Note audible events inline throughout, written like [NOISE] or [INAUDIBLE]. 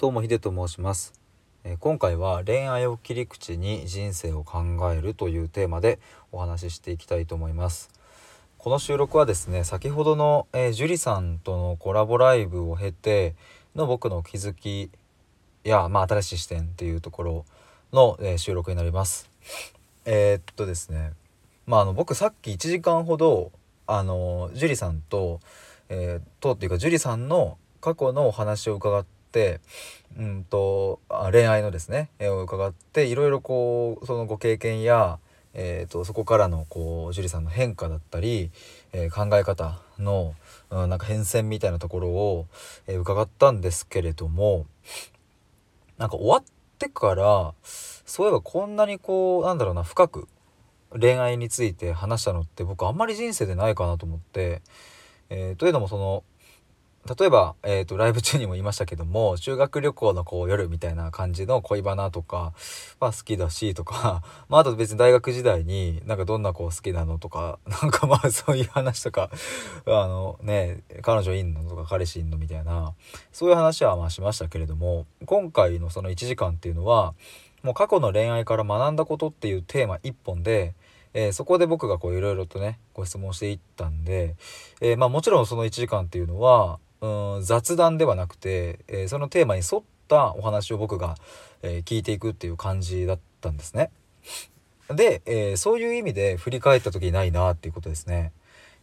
どうもヒデと申します、えー、今回は恋愛を切り口に人生を考えるというテーマでお話ししていきたいと思います。この収録はですね先ほどの、えー、ジュリさんとのコラボライブを経ての僕の気づきや、まあ、新しい視点っていうところの、えー、収録になります。えー、っとですねまああの僕さっき1時間ほどあのジュリさんと、えー、とっていうかジュリさんの過去のお話を伺って、うんと、恋愛のですね、えを伺っていろいろこうそのご経験や、えーと、そこからのこう樹里さんの変化だったり、えー、考え方の、うん、なんか変遷みたいなところを、えー、伺ったんですけれどもなんか終わってからそういえばこんなにこうなんだろうな深く恋愛について話したのって僕あんまり人生でないかなと思って、えー、というのもその例えば、えーと、ライブ中にも言いましたけども [LAUGHS] 修学旅行のこう夜みたいな感じの恋バナとかは好きだしとか、[LAUGHS] まあ、あと別に大学時代になんかどんな子好きなのとか [LAUGHS] なんかまあそういう話とかあのね彼女いんのとか彼氏いんのみたいなそういう話はまあしましたけれども今回のその1時間っていうのはもう過去の恋愛から学んだことっていうテーマ1本でえー、そこで僕がこういろいろとねご質問していったんで、えー、まあもちろんその1時間っていうのはうん雑談ではなくて、えー、そのテーマに沿ったお話を僕が、えー、聞いていくっていう感じだったんですね。で、えー、そういう意味で振り返った時ないなっていうことですね。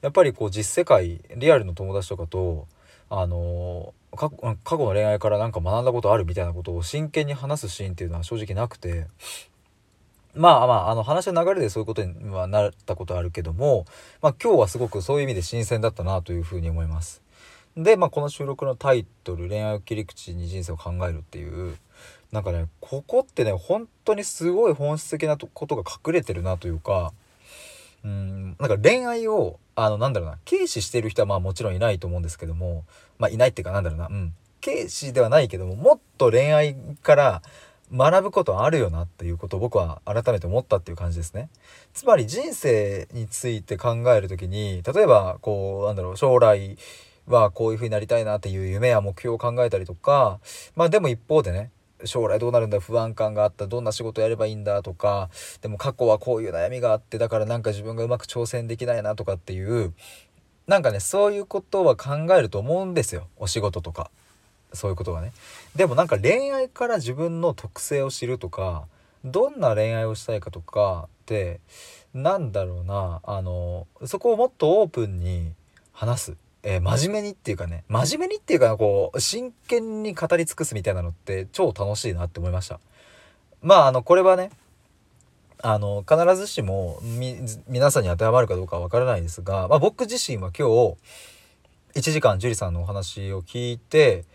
やっぱりこう実世界リアルの友達とかとあの過去の恋愛から何か学んだことあるみたいなことを真剣に話すシーンっていうのは正直なくてまあまああの話の流れでそういうことにはなったことあるけども、まあ、今日はすごくそういう意味で新鮮だったなというふうに思います。で、まあ、この収録のタイトル「恋愛を切り口に人生を考える」っていうなんかねここってね本当にすごい本質的なことが隠れてるなというかうんなんか恋愛をあのなんだろうな軽視してる人はまあもちろんいないと思うんですけどもまあいないっていうかなんだろうなうん軽視ではないけどももっと恋愛から学ぶことあるよなっていうことを僕は改めて思ったっていう感じですね。つまり人生について考える時に例えばこうなんだろう将来はこういう風になりたいなっていう夢や目標を考えたりとかまあでも一方でね将来どうなるんだ不安感があったどんな仕事やればいいんだとかでも過去はこういう悩みがあってだからなんか自分がうまく挑戦できないなとかっていうなんかねそういうことは考えると思うんですよ。お仕事とか。そういうことがね。でもなんか恋愛から自分の特性を知るとかどんな恋愛をしたいかとかってなんだろうなあのそこをもっとオープンに話す。えー、真面目にっていうかね真面目にっていうかこう真剣に語り尽くすみたいなのって超楽しいなって思いましたまああのこれはねあの必ずしも皆さんに当てはまるかどうかは分からないですが、まあ、僕自身は今日1時間樹里さんのお話を聞いて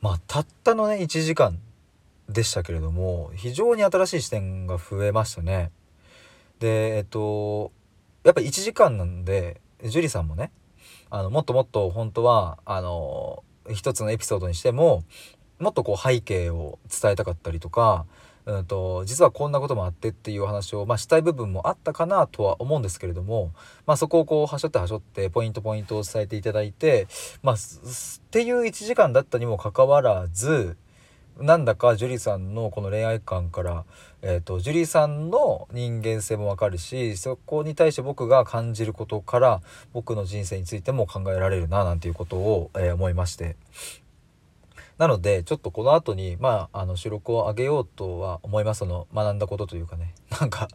まあたったのね1時間でしたけれども非常に新しい視点が増えましたね。でえっとやっぱ1時間なんで樹里さんもねあのもっともっと本当はあの一つのエピソードにしてももっとこう背景を伝えたかったりとか、うんと、実はこんなこともあってっていう話を、まあ、したい部分もあったかなとは思うんですけれども、まあ、そこをこうはしょってはしょってポイントポイントを伝えていただいて、まあ、っていう1時間だったにもかかわらずなんだかジュリーさんのこの恋愛観から、えーと、樹里さんの人間性もわかるしそこに対して僕が感じることから僕の人生についても考えられるななんていうことを、えー、思いまして。なのでちょっとこの後にまああの収録を上げようとは思います。その学んだことというかね。[LAUGHS] なんか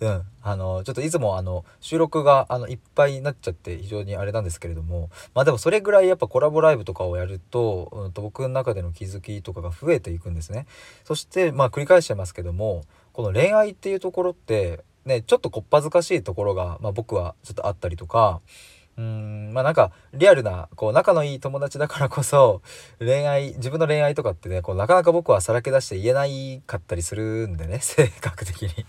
うん。あのちょっといつもあの収録があのいっぱいになっちゃって非常にあれなんですけれども。まあでもそれぐらいやっぱコラボライブとかをやると,、うん、と僕の中での気づきとかが増えていくんですね。そしてまあ繰り返しちゃいますけどもこの恋愛っていうところってねちょっとこっぱずかしいところが、まあ、僕はちょっとあったりとかうんまあなんかリアルなこう仲のいい友達だからこそ恋愛自分の恋愛とかってねこうなかなか僕はさらけ出して言えないかったりするんでね [LAUGHS] 性格的に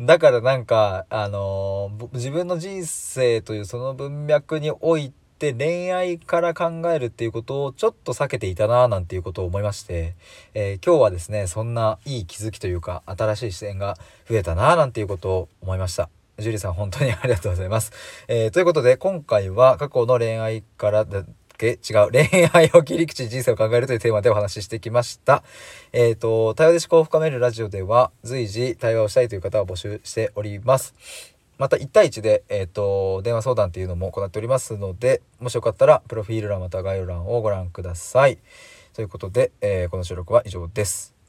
だからなんかあのー、自分の人生というその文脈において恋愛から考えるっていうことをちょっと避けていたななんていうことを思いまして、えー、今日はですねそんないい気づきというか新しい視点が増えたななんていうことを思いました。ジュリーさん本当にありがとうございます。えー、ということで今回は過去の恋愛からだけ違う。恋愛を切り口人生を考えるというテーマでお話ししてきました。えっ、ー、と、対話で思考を深めるラジオでは随時対話をしたいという方を募集しております。また1対1で、えーと、電話相談っていうのも行っておりますのでもしよかったらプロフィール欄また概要欄をご覧ください。ということで、えー、この収録は以上です。